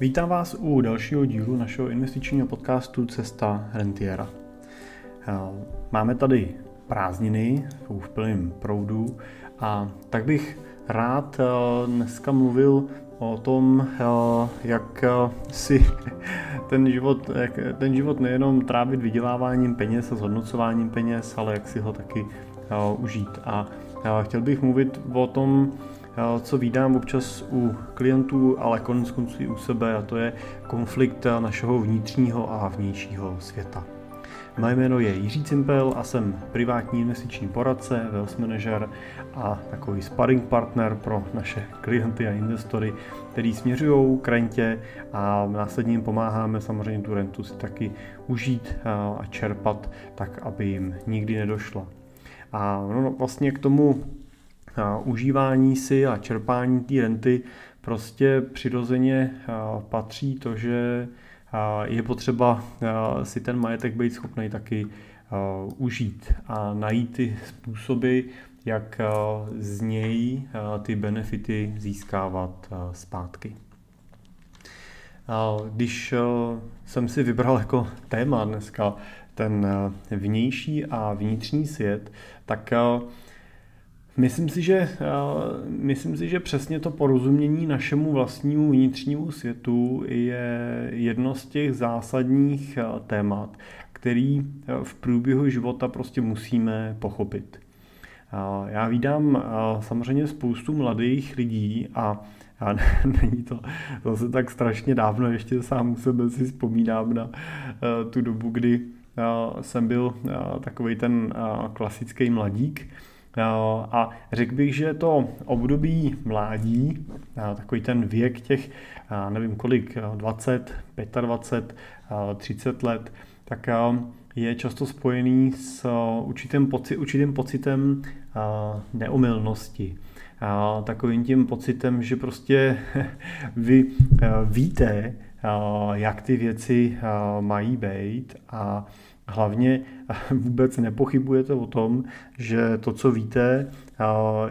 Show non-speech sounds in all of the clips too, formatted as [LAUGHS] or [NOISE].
Vítám vás u dalšího dílu našeho investičního podcastu Cesta Rentiera. Eh, máme tady prázdniny, jsou v plném proudu a tak bych rád eh, dneska mluvil o tom, eh, jak si [LAUGHS] ten život, jak ten život nejenom trávit vyděláváním peněz a zhodnocováním peněz, ale jak si ho taky užít. A chtěl bych mluvit o tom, co vídám občas u klientů, ale konec konců i u sebe, a to je konflikt našeho vnitřního a vnějšího světa. Moje jméno je Jiří Cimpel a jsem privátní investiční poradce, wealth manager a takový sparring partner pro naše klienty a investory, který směřují k rentě a následně jim pomáháme samozřejmě tu rentu si taky užít a čerpat tak, aby jim nikdy nedošla. A no, vlastně k tomu užívání si a čerpání té renty prostě přirozeně patří to, že je potřeba si ten majetek být schopný taky užít a najít ty způsoby, jak z něj ty benefity získávat zpátky. Když jsem si vybral jako téma dneska ten vnější a vnitřní svět, tak Myslím si, že, eh, myslím si, že přesně to porozumění našemu vlastnímu vnitřnímu světu je jedno z těch zásadních eh, témat, který eh, v průběhu života prostě musíme pochopit. Já vídám samozřejmě spoustu mladých lidí a a [LAUGHS] není to zase tak strašně dávno, ještě sám u sebe si vzpomínám na tu dobu, kdy jsem byl takový ten klasický mladík, a řekl bych, že to období mládí, takový ten věk těch, nevím kolik, 20, 25, 30 let, tak je často spojený s určitým, poci, určitým pocitem neumilnosti. Takovým tím pocitem, že prostě [LAUGHS] vy víte, jak ty věci mají být a hlavně [LAUGHS] vůbec nepochybujete o tom, že to, co víte,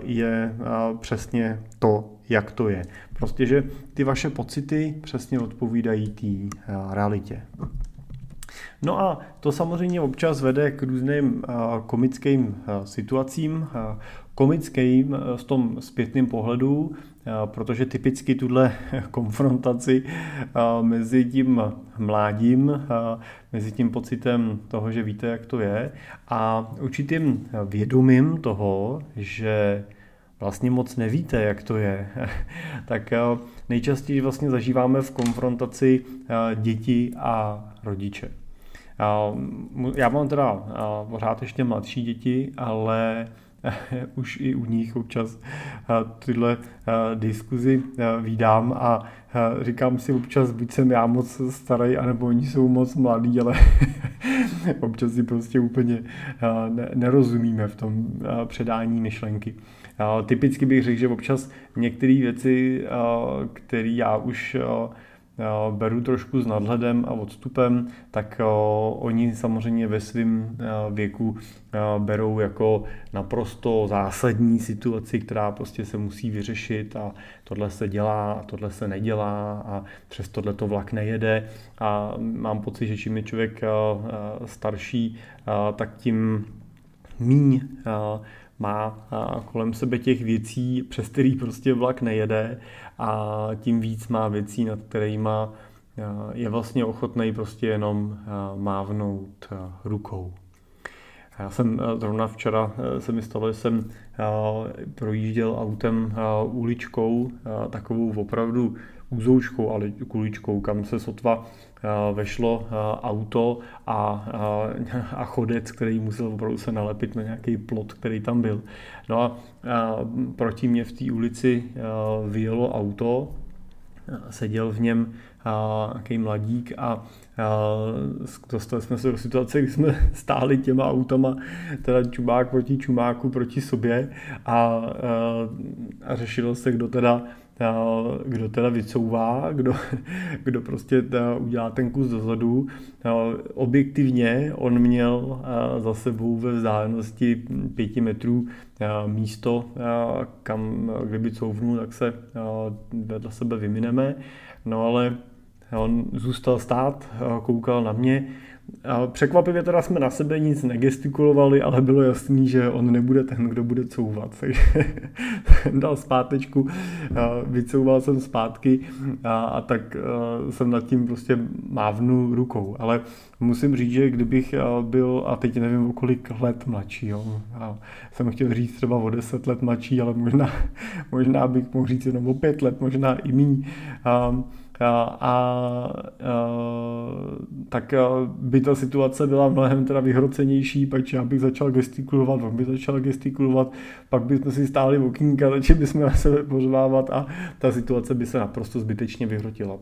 je přesně to, jak to je. Prostě, že ty vaše pocity přesně odpovídají té realitě. No a to samozřejmě občas vede k různým komickým situacím, komickým v tom zpětném pohledu, protože typicky tuhle [LAUGHS] konfrontaci mezi tím mládím, mezi tím pocitem toho, že víte, jak to je, a určitým vědomím toho, že vlastně moc nevíte, jak to je, [LAUGHS] tak nejčastěji vlastně zažíváme v konfrontaci děti a rodiče. Já mám teda pořád ještě mladší děti, ale [LAUGHS] už i u nich občas tyhle diskuzi výdám a říkám si občas, buď jsem já moc starý, anebo oni jsou moc mladí, ale [LAUGHS] občas si prostě úplně nerozumíme v tom předání myšlenky. Typicky bych řekl, že občas některé věci, které já už beru trošku s nadhledem a odstupem, tak oni samozřejmě ve svém věku berou jako naprosto zásadní situaci, která prostě se musí vyřešit a tohle se dělá a tohle se nedělá a přes tohle to vlak nejede. A mám pocit, že čím je člověk starší, tak tím míň má kolem sebe těch věcí, přes který prostě vlak nejede a tím víc má věcí, nad kterými je vlastně ochotný prostě jenom mávnout rukou. Já jsem zrovna včera se mi stalo, že jsem projížděl autem uličkou, takovou opravdu úzoučkou, ale kuličkou, kam se sotva vešlo auto a, a chodec, který musel opravdu se nalepit na nějaký plot, který tam byl. No a, a proti mě v té ulici vyjelo auto, seděl v něm nějaký mladík a dostali jsme se do situace, kdy jsme [LAUGHS] stáli těma autama, teda čumák proti čumáku proti sobě a, a, a řešilo se, kdo teda kdo teda vycouvá, kdo, [LAUGHS] kdo prostě udělá ten kus dozadu. Objektivně on měl za sebou ve vzdálenosti pěti metrů místo, kam kdyby couvnul, tak se vedle sebe vymineme. No ale On zůstal stát, koukal na mě a překvapivě teda jsme na sebe nic negestikulovali, ale bylo jasný, že on nebude ten, kdo bude couvat. [LAUGHS] Takže dal zpátečku, vycouval jsem zpátky a, a tak jsem nad tím prostě mávnul rukou. Ale musím říct, že kdybych byl, a teď nevím o kolik let mladší, jo, a jsem chtěl říct třeba o 10 let mladší, ale možná, [LAUGHS] možná bych mohl říct jenom o 5 let, možná i. A, a, a, a tak by ta situace byla mnohem teda vyhrocenější, pak já bych začal gestikulovat, on by začal gestikulovat, pak bychom si stáli v okýnka, začali bychom na sebe pořvávat a ta situace by se naprosto zbytečně vyhrotila.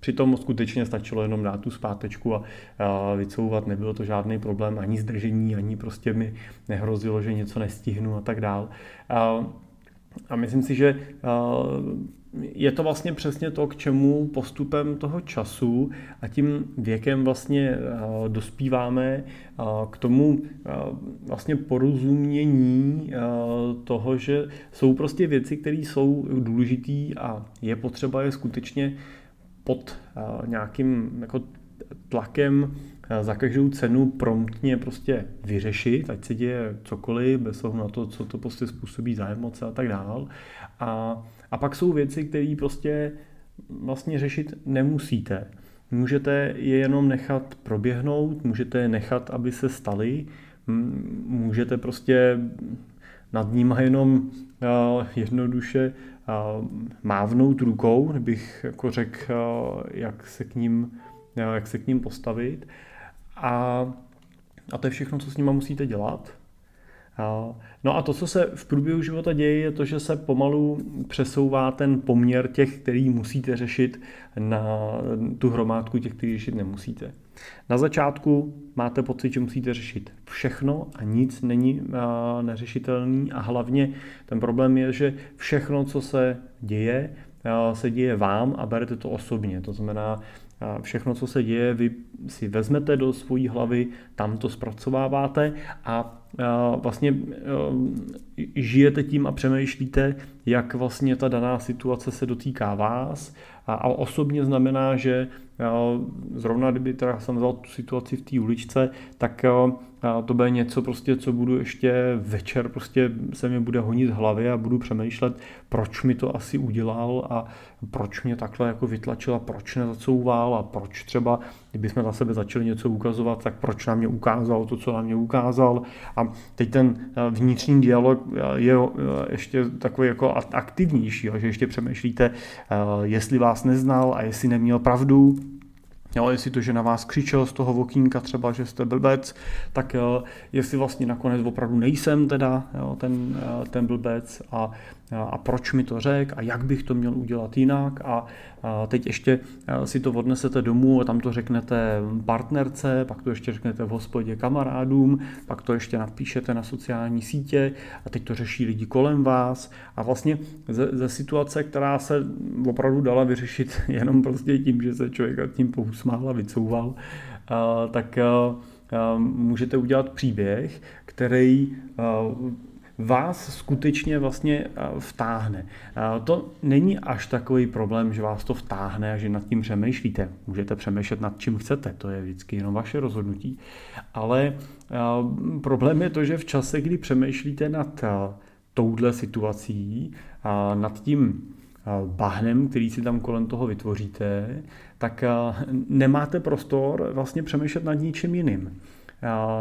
Přitom skutečně stačilo jenom dát tu zpátečku a, a vycouvat, nebylo to žádný problém, ani zdržení, ani prostě mi nehrozilo, že něco nestihnu a tak dál. A, a myslím si, že je to vlastně přesně to, k čemu postupem toho času a tím věkem vlastně dospíváme k tomu vlastně porozumění toho, že jsou prostě věci, které jsou důležitý a je potřeba je skutečně pod nějakým jako tlakem za každou cenu promptně prostě vyřešit, ať se děje cokoliv, bez ohledu na to, co to prostě způsobí za emoce a tak dál. A, a pak jsou věci, které prostě vlastně řešit nemusíte. Můžete je jenom nechat proběhnout, můžete je nechat, aby se staly, můžete prostě nad nimi jenom jednoduše mávnout rukou, bych jako řekl, jak se k ním, jak se k ním postavit. A, a to je všechno, co s nimi musíte dělat. No a to, co se v průběhu života děje, je to, že se pomalu přesouvá ten poměr těch, který musíte řešit, na tu hromádku těch, který řešit nemusíte. Na začátku máte pocit, že musíte řešit všechno a nic není neřešitelný a hlavně ten problém je, že všechno, co se děje, se děje vám a berete to osobně. To znamená, všechno, co se děje, vy si vezmete do svojí hlavy, tam to zpracováváte a vlastně žijete tím a přemýšlíte, jak vlastně ta daná situace se dotýká vás. A osobně znamená, že zrovna kdyby teda jsem vzal tu situaci v té uličce, tak to bude něco prostě, co budu ještě večer, prostě se mi bude honit hlavy a budu přemýšlet, proč mi to asi udělal a proč mě takhle jako vytlačil a proč nezacouval a proč třeba, kdyby jsme na sebe začali něco ukazovat, tak proč na mě ukázal to, co na mě ukázal. A teď ten vnitřní dialog je ještě takový jako aktivnější, že ještě přemýšlíte, jestli vás neznal a jestli neměl pravdu, Jo, jestli to, že na vás křičel z toho okýnka třeba, že jste blbec, tak jo, jestli vlastně nakonec opravdu nejsem teda jo, ten, ten blbec a a proč mi to řek? A jak bych to měl udělat jinak? A teď ještě si to odnesete domů a tam to řeknete partnerce, pak to ještě řeknete v hospodě kamarádům, pak to ještě napíšete na sociální sítě a teď to řeší lidi kolem vás. A vlastně ze, ze situace, která se opravdu dala vyřešit [LAUGHS] jenom prostě tím, že se člověk tím pousmál a vycouval, tak můžete udělat příběh, který vás skutečně vlastně eh, vtáhne. Eh, to není až takový problém, že vás to vtáhne a že nad tím přemýšlíte. Můžete přemýšlet nad čím chcete, to je vždycky jenom vaše rozhodnutí. Ale eh, problém je to, že v čase, kdy přemýšlíte nad touhle situací, nad tím bahnem, který si tam kolem toho vytvoříte, tak nemáte prostor vlastně přemýšlet nad ničím jiným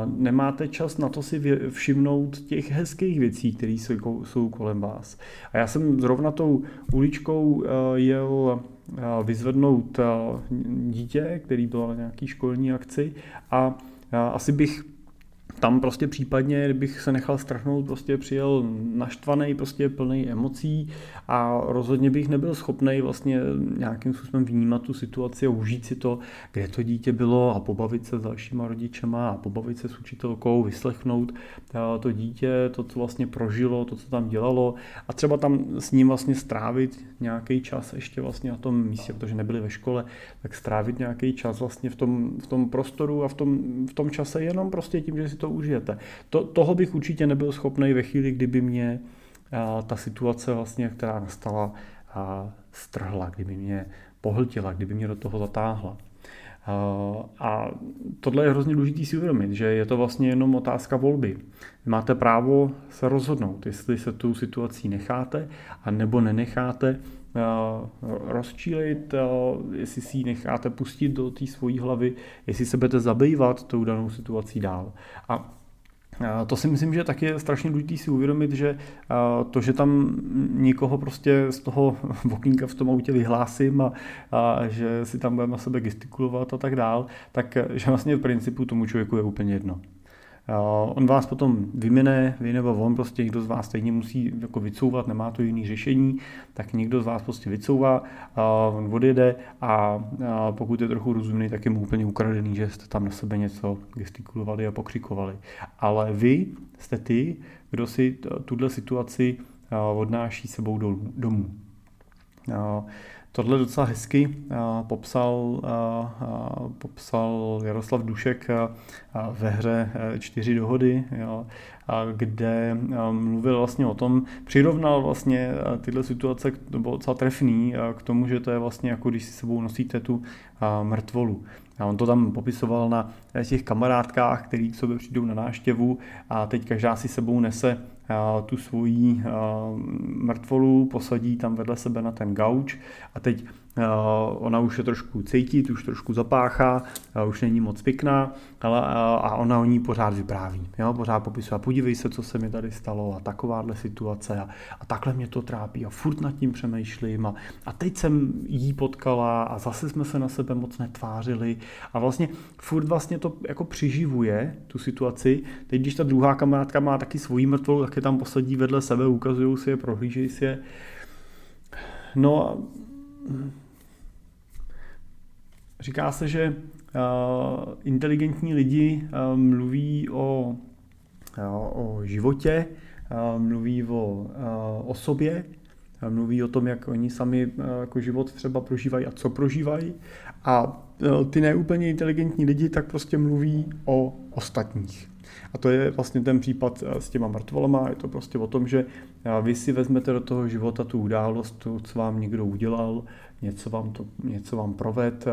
nemáte čas na to si všimnout těch hezkých věcí, které jsou kolem vás. A já jsem zrovna tou uličkou eh, jel eh, vyzvednout eh, dítě, který byl na nějaký školní akci a asi bych tam prostě případně, kdybych se nechal strachnout, prostě přijel naštvaný, prostě plný emocí a rozhodně bych nebyl schopný vlastně nějakým způsobem vnímat tu situaci a užít si to, kde to dítě bylo a pobavit se s dalšíma rodičema a pobavit se s učitelkou, vyslechnout eh, to dítě, to, co vlastně prožilo, to, co tam dělalo a třeba tam s ním vlastně strávit nějaký čas ještě vlastně na tom místě, protože nebyli ve škole, tak strávit nějaký čas vlastně v tom, v tom prostoru a v tom, v tom čase jenom prostě tím, že si to užijete. To, toho bych určitě nebyl schopný ve chvíli, kdyby mě a, ta situace, vlastně, která nastala, a, strhla, kdyby mě pohltila, kdyby mě do toho zatáhla. A tohle je hrozně důležité si uvědomit, že je to vlastně jenom otázka volby. Máte právo se rozhodnout, jestli se tu situací necháte a nebo nenecháte rozčílit, jestli si ji necháte pustit do té svojí hlavy, jestli se budete zabývat tou danou situací dál. A to si myslím, že taky je strašně důležité si uvědomit, že to, že tam nikoho prostě z toho [LAUGHS] okýnka v tom autě vyhlásím a, a že si tam budeme na sebe gestikulovat a tak dál, tak že vlastně v principu tomu člověku je úplně jedno. On vás potom vymine, vy nebo on, prostě někdo z vás stejně musí jako vycouvat, nemá to jiný řešení, tak někdo z vás prostě vycouvá, on odjede a pokud je trochu rozumný, tak je mu úplně ukradený, že jste tam na sebe něco gestikulovali a pokřikovali. Ale vy jste ty, kdo si tuhle situaci odnáší sebou domů. Tohle docela hezky uh, popsal, uh, uh, popsal Jaroslav Dušek ve hře Čtyři dohody, kde mluvil vlastně o tom, přirovnal vlastně tyhle situace, to bylo docela trefný, k tomu, že to je vlastně jako když si sebou nosíte tu mrtvolu. A on to tam popisoval na těch kamarádkách, který k sobě přijdou na náštěvu a teď každá si sebou nese tu svoji mrtvolu, posadí tam vedle sebe na ten gauč. A teď ona už je trošku cítit, už trošku zapáchá, už není moc pěkná, ale a ona o ní pořád vypráví. Jo? Pořád popisuje, podívej se, co se mi tady stalo a takováhle situace a, a takhle mě to trápí a furt nad tím přemýšlím a, a teď jsem jí potkala a zase jsme se na sebe moc netvářili a vlastně furt vlastně to jako přiživuje tu situaci. Teď, když ta druhá kamarádka má taky svoji mrtvou, tak je tam posadí vedle sebe, ukazují si je, prohlížejí si je. No Říká se, že uh, inteligentní lidi uh, mluví o, uh, o životě, mluví o, o sobě, mluví o tom, jak oni sami jako život třeba prožívají a co prožívají. A ty neúplně inteligentní lidi tak prostě mluví o ostatních. A to je vlastně ten případ s těma mrtvolama. Je to prostě o tom, že vy si vezmete do toho života tu událost, tu, co vám někdo udělal, něco vám, to, něco vám proved,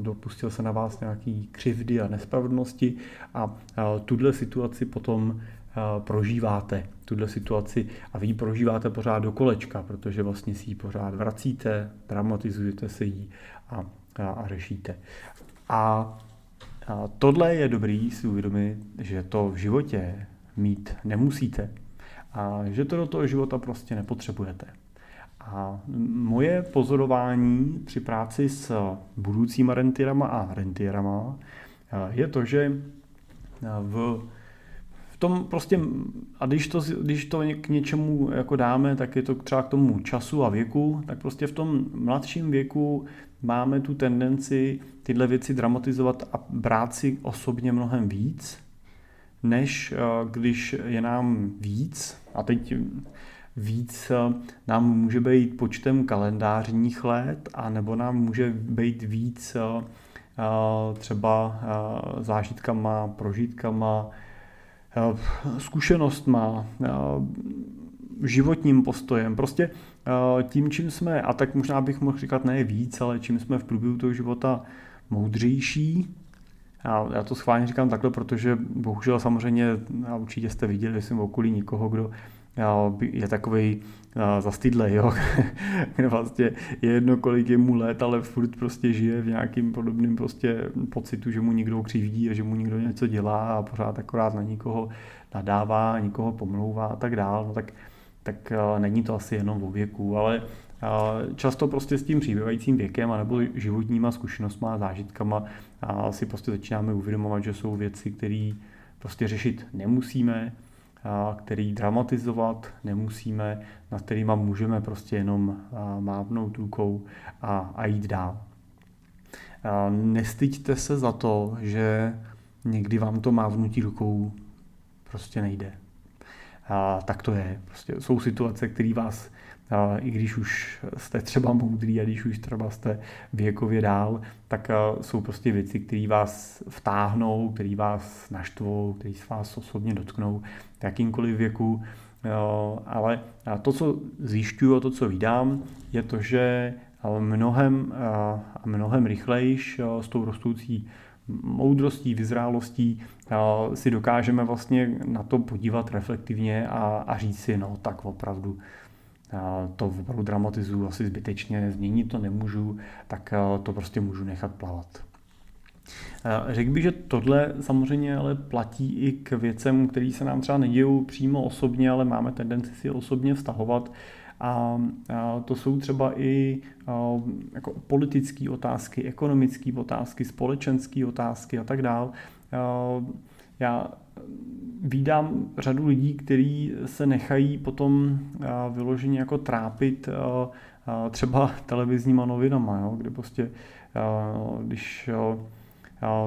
dopustil se na vás nějaký křivdy a nespravedlnosti a tuhle situaci potom prožíváte, tuhle situaci a vy ji prožíváte pořád do kolečka, protože vlastně si ji pořád vracíte, dramatizujete se ji a, a, a řešíte. A, a tohle je dobrý si uvědomit, že to v životě mít nemusíte a že to do toho života prostě nepotřebujete. A moje pozorování při práci s budoucíma rentierama a rentierama eh, je to, že eh, v, v tom prostě, a když to, když to k něčemu jako dáme, tak je to třeba k tomu času a věku, tak prostě v tom mladším věku máme tu tendenci tyhle věci dramatizovat a brát si osobně mnohem víc, než eh, když je nám víc, a teď víc eh, nám může být počtem kalendářních let, a nebo nám může být víc eh, třeba zážitkama, prožitkama, zkušenostma, životním postojem. Prostě tím, čím jsme, a tak možná bych mohl říkat ne víc, ale čím jsme v průběhu toho života moudřejší, já, já to schválně říkám takhle, protože bohužel samozřejmě, a určitě jste viděli že jsem v okolí nikoho, kdo je takový zastydlej, jo. [LAUGHS] vlastně je jedno, kolik je mu let, ale furt prostě žije v nějakým podobným prostě pocitu, že mu někdo křivdí a že mu někdo něco dělá a pořád akorát na nikoho nadává, nikoho pomlouvá a tak dál, no tak, tak není to asi jenom o věku, ale Často prostě s tím přibývajícím věkem nebo životníma zkušenostma a zážitkama si prostě začínáme uvědomovat, že jsou věci, které prostě řešit nemusíme, který dramatizovat nemusíme, nad kterýma můžeme prostě jenom mávnout rukou a, a jít dál. Nestyďte se za to, že někdy vám to mávnutí rukou prostě nejde. A tak to je. Prostě jsou situace, které vás i když už jste třeba moudrý a když už třeba jste věkově dál, tak jsou prostě věci, které vás vtáhnou, které vás naštvou, které se vás osobně dotknou v jakýmkoliv věku. Ale to, co zjišťuju a to, co vydám, je to, že mnohem mnohem rychlejš s tou rostoucí moudrostí, vyzrálostí si dokážeme vlastně na to podívat reflektivně a, a říct si, no tak opravdu to opravdu dramatizuju asi zbytečně, změnit to nemůžu, tak to prostě můžu nechat plavat. Řekl bych, že tohle samozřejmě ale platí i k věcem, které se nám třeba nedějou přímo osobně, ale máme tendenci si osobně vztahovat. A, to jsou třeba i jako politické otázky, ekonomické otázky, společenské otázky a tak dále. Já vídám řadu lidí, kteří se nechají potom vyloženě jako trápit třeba televizníma novinama, jo, kde prostě, když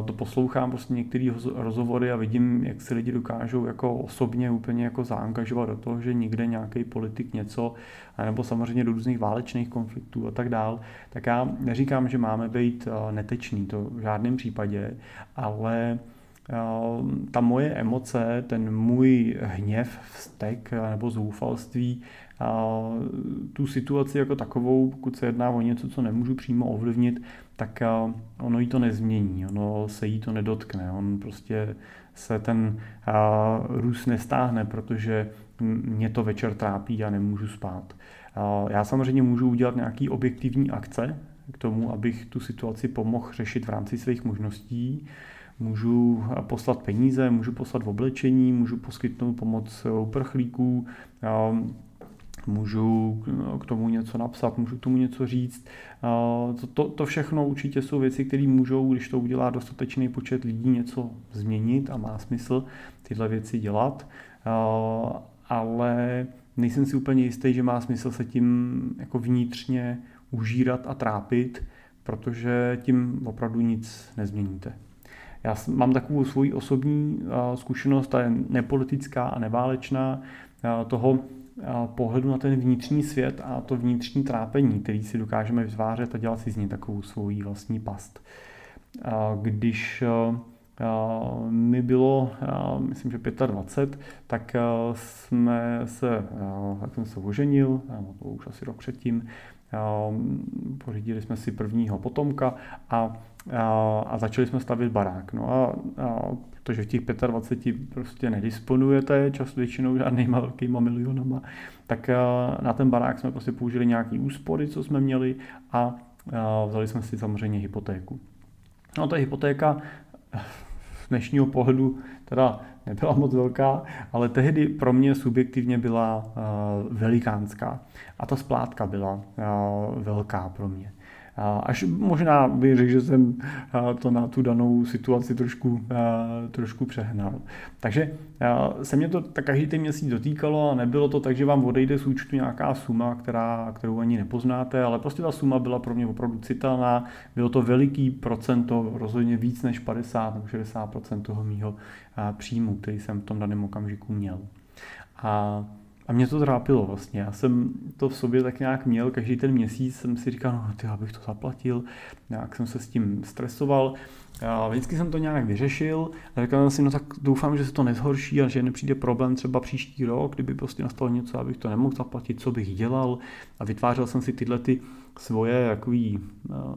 to poslouchám prostě některé rozhovory a vidím, jak se lidi dokážou jako osobně úplně jako zaangažovat do toho, že někde nějaký politik něco, nebo samozřejmě do různých válečných konfliktů a tak dál, tak já neříkám, že máme být netečný, to v žádném případě, ale ta moje emoce, ten můj hněv, vztek nebo zoufalství, tu situaci jako takovou, pokud se jedná o něco, co nemůžu přímo ovlivnit, tak ono jí to nezmění, ono se jí to nedotkne, on prostě se ten růst nestáhne, protože mě to večer trápí a nemůžu spát. Já samozřejmě můžu udělat nějaký objektivní akce k tomu, abych tu situaci pomohl řešit v rámci svých možností, můžu poslat peníze, můžu poslat v oblečení, můžu poskytnout pomoc uprchlíků, můžu k tomu něco napsat, můžu k tomu něco říct. To, to, to všechno určitě jsou věci, které můžou, když to udělá dostatečný počet lidí, něco změnit a má smysl tyhle věci dělat. Ale nejsem si úplně jistý, že má smysl se tím jako vnitřně užírat a trápit, protože tím opravdu nic nezměníte. Já mám takovou svoji osobní zkušenost, ta je nepolitická a neválečná, toho pohledu na ten vnitřní svět a to vnitřní trápení, který si dokážeme vytvářet a dělat si z něj takovou svoji vlastní past. Když mi bylo, myslím, že 25, tak jsme se, tak jsem se oženil, to už asi rok předtím, pořídili jsme si prvního potomka a, a, a začali jsme stavět barák. No a, a protože v těch 25 prostě nedisponujete, čas většinou žádnýma velkýma milionama, tak na ten barák jsme prostě použili nějaký úspory, co jsme měli a vzali jsme si samozřejmě hypotéku. No ta hypotéka z dnešního pohledu teda nebyla moc velká, ale tehdy pro mě subjektivně byla velikánská a ta splátka byla velká pro mě. Až možná bych řekl, že jsem to na tu danou situaci trošku, trošku přehnal. Takže se mě to tak každý ten měsíc dotýkalo a nebylo to tak, že vám odejde z účtu nějaká suma, která, kterou ani nepoznáte, ale prostě ta suma byla pro mě opravdu citelná. Bylo to veliký procento, rozhodně víc než 50 nebo 60 toho mýho příjmu, který jsem v tom daném okamžiku měl. A a mě to trápilo vlastně. Já jsem to v sobě tak nějak měl, každý ten měsíc jsem si říkal, no ty, abych to zaplatil, nějak jsem se s tím stresoval. A vždycky jsem to nějak vyřešil a říkal jsem si, no tak doufám, že se to nezhorší a že nepřijde problém třeba příští rok, kdyby prostě nastalo něco, abych to nemohl zaplatit, co bych dělal. A vytvářel jsem si tyhle ty svoje jakový uh,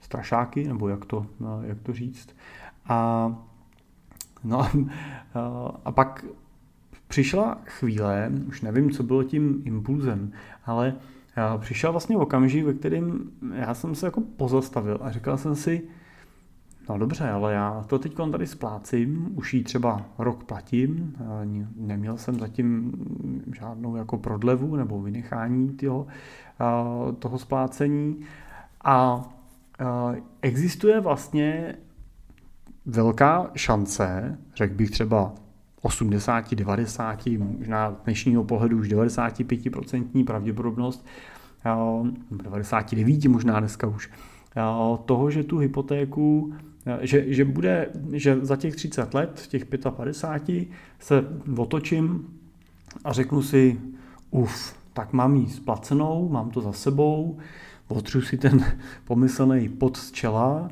strašáky, nebo jak to, uh, jak to říct. A, no, uh, [LAUGHS] a pak přišla chvíle, už nevím, co bylo tím impulzem, ale přišel vlastně okamžik, ve kterým já jsem se jako pozastavil a říkal jsem si, no dobře, ale já to teď tady splácím, už ji třeba rok platím, neměl jsem zatím žádnou jako prodlevu nebo vynechání toho, toho splácení. A existuje vlastně velká šance, řekl bych třeba 80, 90, možná dnešního pohledu už 95% pravděpodobnost, 99 možná dneska už, toho, že tu hypotéku, že, že bude, že za těch 30 let, těch 55, se otočím a řeknu si, uf, tak mám ji splacenou, mám to za sebou, otřu si ten [LAUGHS] pomyslný pod z čela.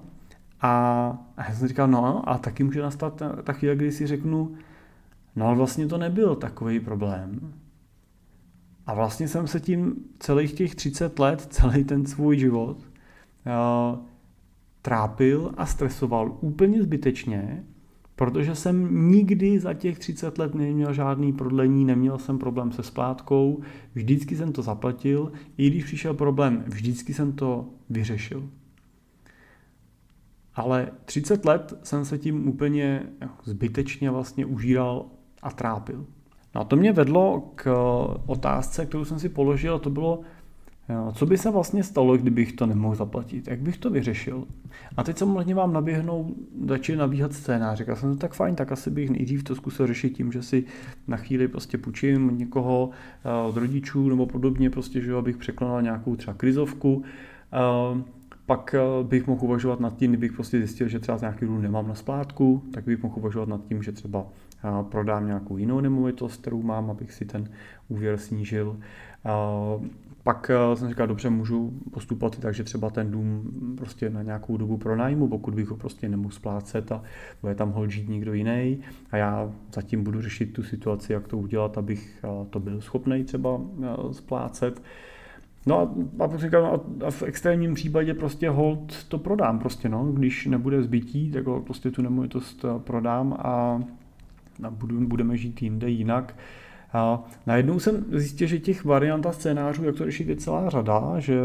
A, já jsem říkal, no a taky může nastat ta, ta chvíle, kdy si řeknu, No ale vlastně to nebyl takový problém. A vlastně jsem se tím celých těch 30 let, celý ten svůj život uh, trápil a stresoval úplně zbytečně, protože jsem nikdy za těch 30 let neměl žádný prodlení, neměl jsem problém se splátkou, vždycky jsem to zaplatil, i když přišel problém, vždycky jsem to vyřešil. Ale 30 let jsem se tím úplně zbytečně vlastně užíral a trápil. No a to mě vedlo k otázce, kterou jsem si položil, a to bylo, co by se vlastně stalo, kdybych to nemohl zaplatit? Jak bych to vyřešil? A teď samozřejmě vám naběhnou, začít nabíhat scénář. Říkal jsem, to tak fajn, tak asi bych nejdřív to zkusil řešit tím, že si na chvíli prostě půjčím někoho eh, od rodičů nebo podobně, prostě, že abych překonal nějakou třeba krizovku. Eh, pak eh, bych mohl uvažovat nad tím, kdybych prostě zjistil, že třeba z nějakých důvodů nemám na splátku, tak bych mohl uvažovat nad tím, že třeba prodám nějakou jinou nemovitost, kterou mám, abych si ten úvěr snížil. Pak eh, jsem říkal, dobře, můžu postupovat tak, že třeba ten dům prostě na nějakou dobu pronájmu, pokud bych ho prostě nemohl splácet a bude tam hol žít někdo jiný a já zatím budu řešit tu situaci, jak to udělat, abych eh, to byl schopný třeba eh, splácet. No a, a říkám, a v extrémním případě prostě hold to prodám prostě, no. Když nebude zbytí, tak prostě tu nemovitost prodám a, budeme žít jinde jinak. A najednou jsem zjistil, že těch variant a scénářů, jak to řešit, je celá řada, že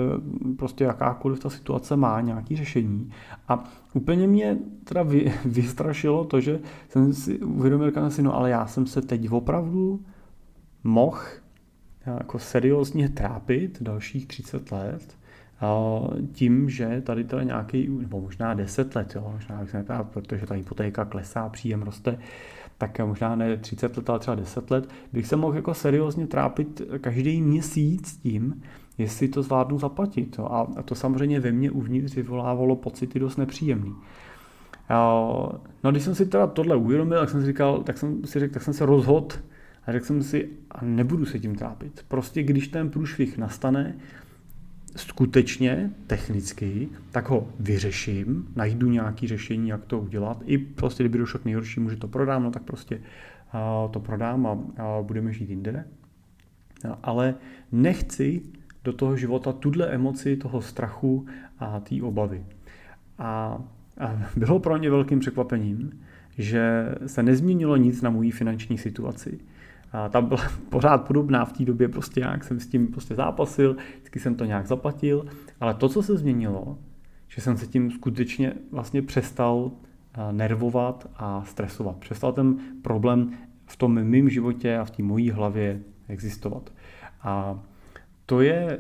prostě jakákoliv ta situace má nějaké řešení. A úplně mě teda vy, [LAUGHS] vystrašilo to, že jsem si uvědomil, si, no ale já jsem se teď opravdu mohl jako seriózně trápit dalších 30 let tím, že tady teda nějaký, nebo možná 10 let, jo, možná, protože ta hypotéka klesá, příjem roste, tak možná ne 30 let, ale třeba 10 let, bych se mohl jako seriózně trápit každý měsíc tím, jestli to zvládnu zaplatit. Jo. A to samozřejmě ve mně uvnitř vyvolávalo pocity dost nepříjemný. No když jsem si teda tohle uvědomil, tak jsem si říkal, tak jsem si řekl, tak jsem se rozhodl a řekl jsem si, a nebudu se tím trápit. Prostě když ten průšvih nastane, skutečně technicky, tak ho vyřeším, najdu nějaké řešení, jak to udělat. I prostě, kdyby došlo k nejhoršímu, že to prodám, no tak prostě to prodám a, budeme žít jinde. Ale nechci do toho života tuhle emoci toho strachu a té obavy. A, a bylo pro mě velkým překvapením, že se nezměnilo nic na mojí finanční situaci a ta byla [LAUGHS] pořád podobná v té době, prostě jak jsem s tím prostě zápasil, vždycky jsem to nějak zaplatil, ale to, co se změnilo, že jsem se tím skutečně vlastně přestal nervovat a stresovat. Přestal ten problém v tom mém životě a v té mojí hlavě existovat. A to je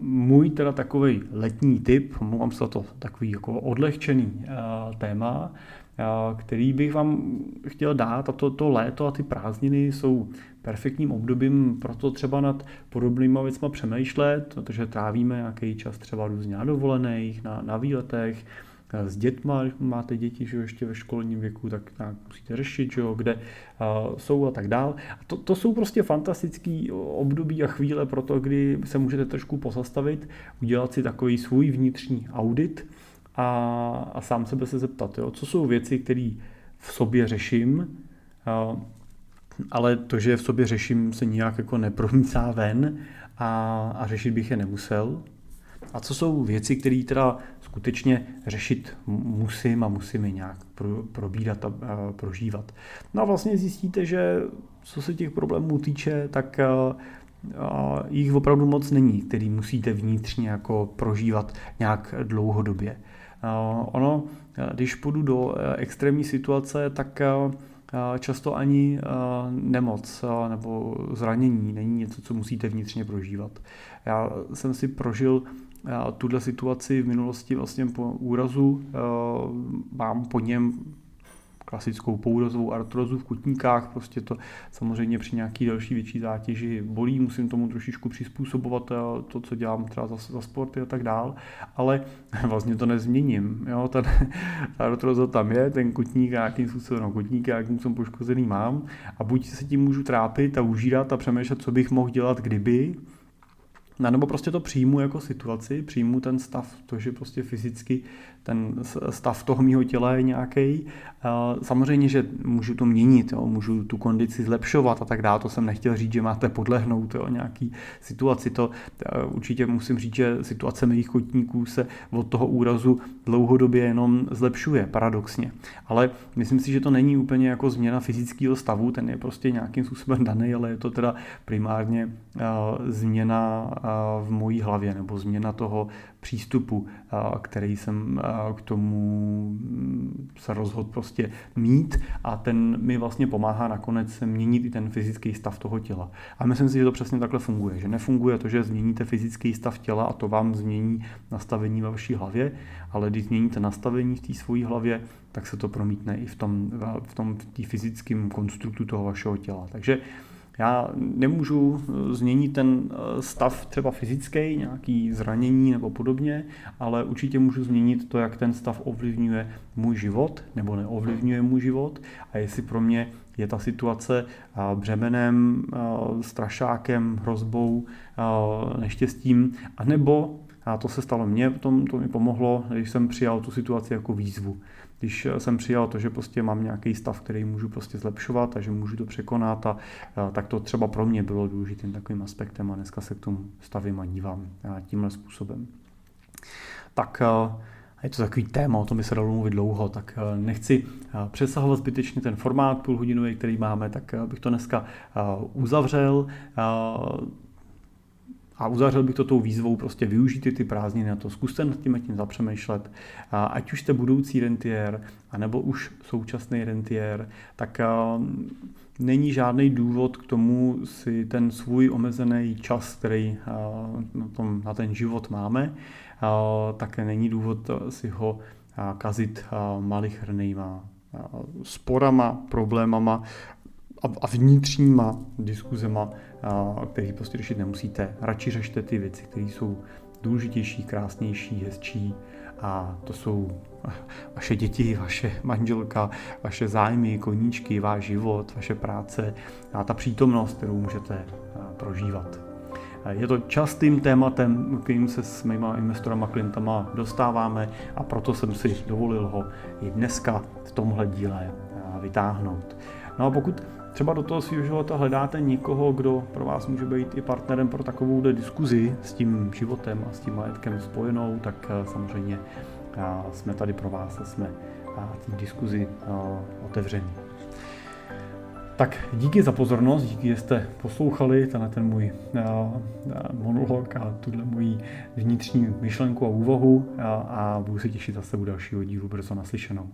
můj teda takový letní typ, mluvám se to takový jako odlehčený téma, který bych vám chtěl dát a to, to léto a ty prázdniny jsou perfektním obdobím pro to třeba nad podobnýma věcma přemýšlet, protože trávíme nějaký čas třeba různě na dovolených, na, na výletech, s dětma, když máte děti, že ještě ve školním věku, tak, tak musíte řešit, že jo, kde uh, jsou a tak dál. A to, to jsou prostě fantastický období a chvíle pro to, kdy se můžete trošku pozastavit, udělat si takový svůj vnitřní audit, a, a sám sebe se zeptat, jo, co jsou věci, které v sobě řeším, ale to, že v sobě řeším, se nijak jako nepromícá ven a, a řešit bych je nemusel. A co jsou věci, které teda skutečně řešit musím a musím je nějak pro, probírat a, a prožívat. No a vlastně zjistíte, že co se těch problémů týče, tak a, a jich opravdu moc není, který musíte vnitřně jako prožívat nějak dlouhodobě. Ono, když půjdu do e, extrémní situace, tak často ani nemoc nebo zranění není něco, co musíte vnitřně prožívat. Já jsem si prožil tuhle situaci v minulosti vlastně po úrazu, mám po něm klasickou pourazovou artrozu v kutníkách, prostě to samozřejmě při nějaký další větší zátěži bolí, musím tomu trošičku přizpůsobovat eh, to, co dělám třeba za, za sporty a tak dál, ale [LAUGHS] vlastně to nezměním, jo, ta, ta artroza tam je, ten kutník nějakým způsobem, no, kutník jakým jsem poškozený mám a buď se tím můžu trápit a užírat a přemýšlet, co bych mohl dělat kdyby, nebo prostě to přijmu jako situaci, přijmu ten stav, to, že prostě fyzicky ten stav toho mého těla je nějaký. Samozřejmě, že můžu to měnit, jo, můžu tu kondici zlepšovat a tak dále, to jsem nechtěl říct, že máte podlehnout jo, nějaký situaci. To určitě musím říct, že situace mých kotníků se od toho úrazu dlouhodobě jenom zlepšuje, paradoxně. Ale myslím si, že to není úplně jako změna fyzického stavu, ten je prostě nějakým způsobem daný, ale je to teda primárně změna v mojí hlavě nebo změna toho přístupu, který jsem k tomu mm, se rozhodl prostě mít a ten mi vlastně pomáhá nakonec měnit i ten fyzický stav toho těla. A myslím si, že to přesně takhle funguje, že nefunguje to, že změníte fyzický stav těla a to vám změní nastavení ve vaší hlavě, ale když změníte nastavení v té svojí hlavě, tak se to promítne i v tom, v tom v fyzickém konstruktu toho vašeho těla. Takže já nemůžu eh, změnit ten eh, stav třeba fyzický, nějaký zranění nebo podobně, ale určitě můžu změnit to, jak ten stav ovlivňuje můj život nebo neovlivňuje můj život a jestli pro mě je ta situace eh, břemenem, strašákem, hrozbou, neštěstím, anebo a to se stalo mně, to, to mi pomohlo, když jsem přijal tu situaci jako výzvu když jsem přijal to, že prostě mám nějaký stav, který můžu prostě zlepšovat a že můžu to překonat, a, tak to třeba pro mě bylo důležitým takovým aspektem a dneska se k tomu stavím a dívám tímhle způsobem. Tak je to takový téma, o tom by se dalo mluvit dlouho, tak nechci přesahovat zbytečně ten formát půlhodinový, který máme, tak bych to dneska uzavřel a uzavřel bych to tou výzvou, prostě využijte ty prázdniny na to, zkuste nad tím tím zapřemýšlet. Ať už jste budoucí rentier, anebo už současný rentier, tak není žádný důvod k tomu si ten svůj omezený čas, který na, tom, na ten život máme, tak není důvod si ho kazit malichernýma sporama, problémama a vnitřníma diskuzema, který prostě řešit nemusíte. Radši řešte ty věci, které jsou důležitější, krásnější, hezčí a to jsou [LAUGHS] vaše děti, vaše manželka, vaše zájmy, koníčky, váš život, vaše práce a ta přítomnost, kterou můžete prožívat. Je to častým tématem, kterým se s mýma investorama, klientama dostáváme a proto jsem si dovolil ho i dneska v tomhle díle vytáhnout. No a pokud třeba do toho svého života hledáte někoho, kdo pro vás může být i partnerem pro takovou diskuzi s tím životem a s tím majetkem spojenou, tak eh, samozřejmě eh, jsme tady pro vás a jsme té diskuzi eh, otevření. Tak díky za pozornost, díky, že jste poslouchali tenhle ten můj monolog a tuhle můj vnitřní myšlenku a úvahu a, a budu se těšit zase u dalšího dílu brzo naslyšenou.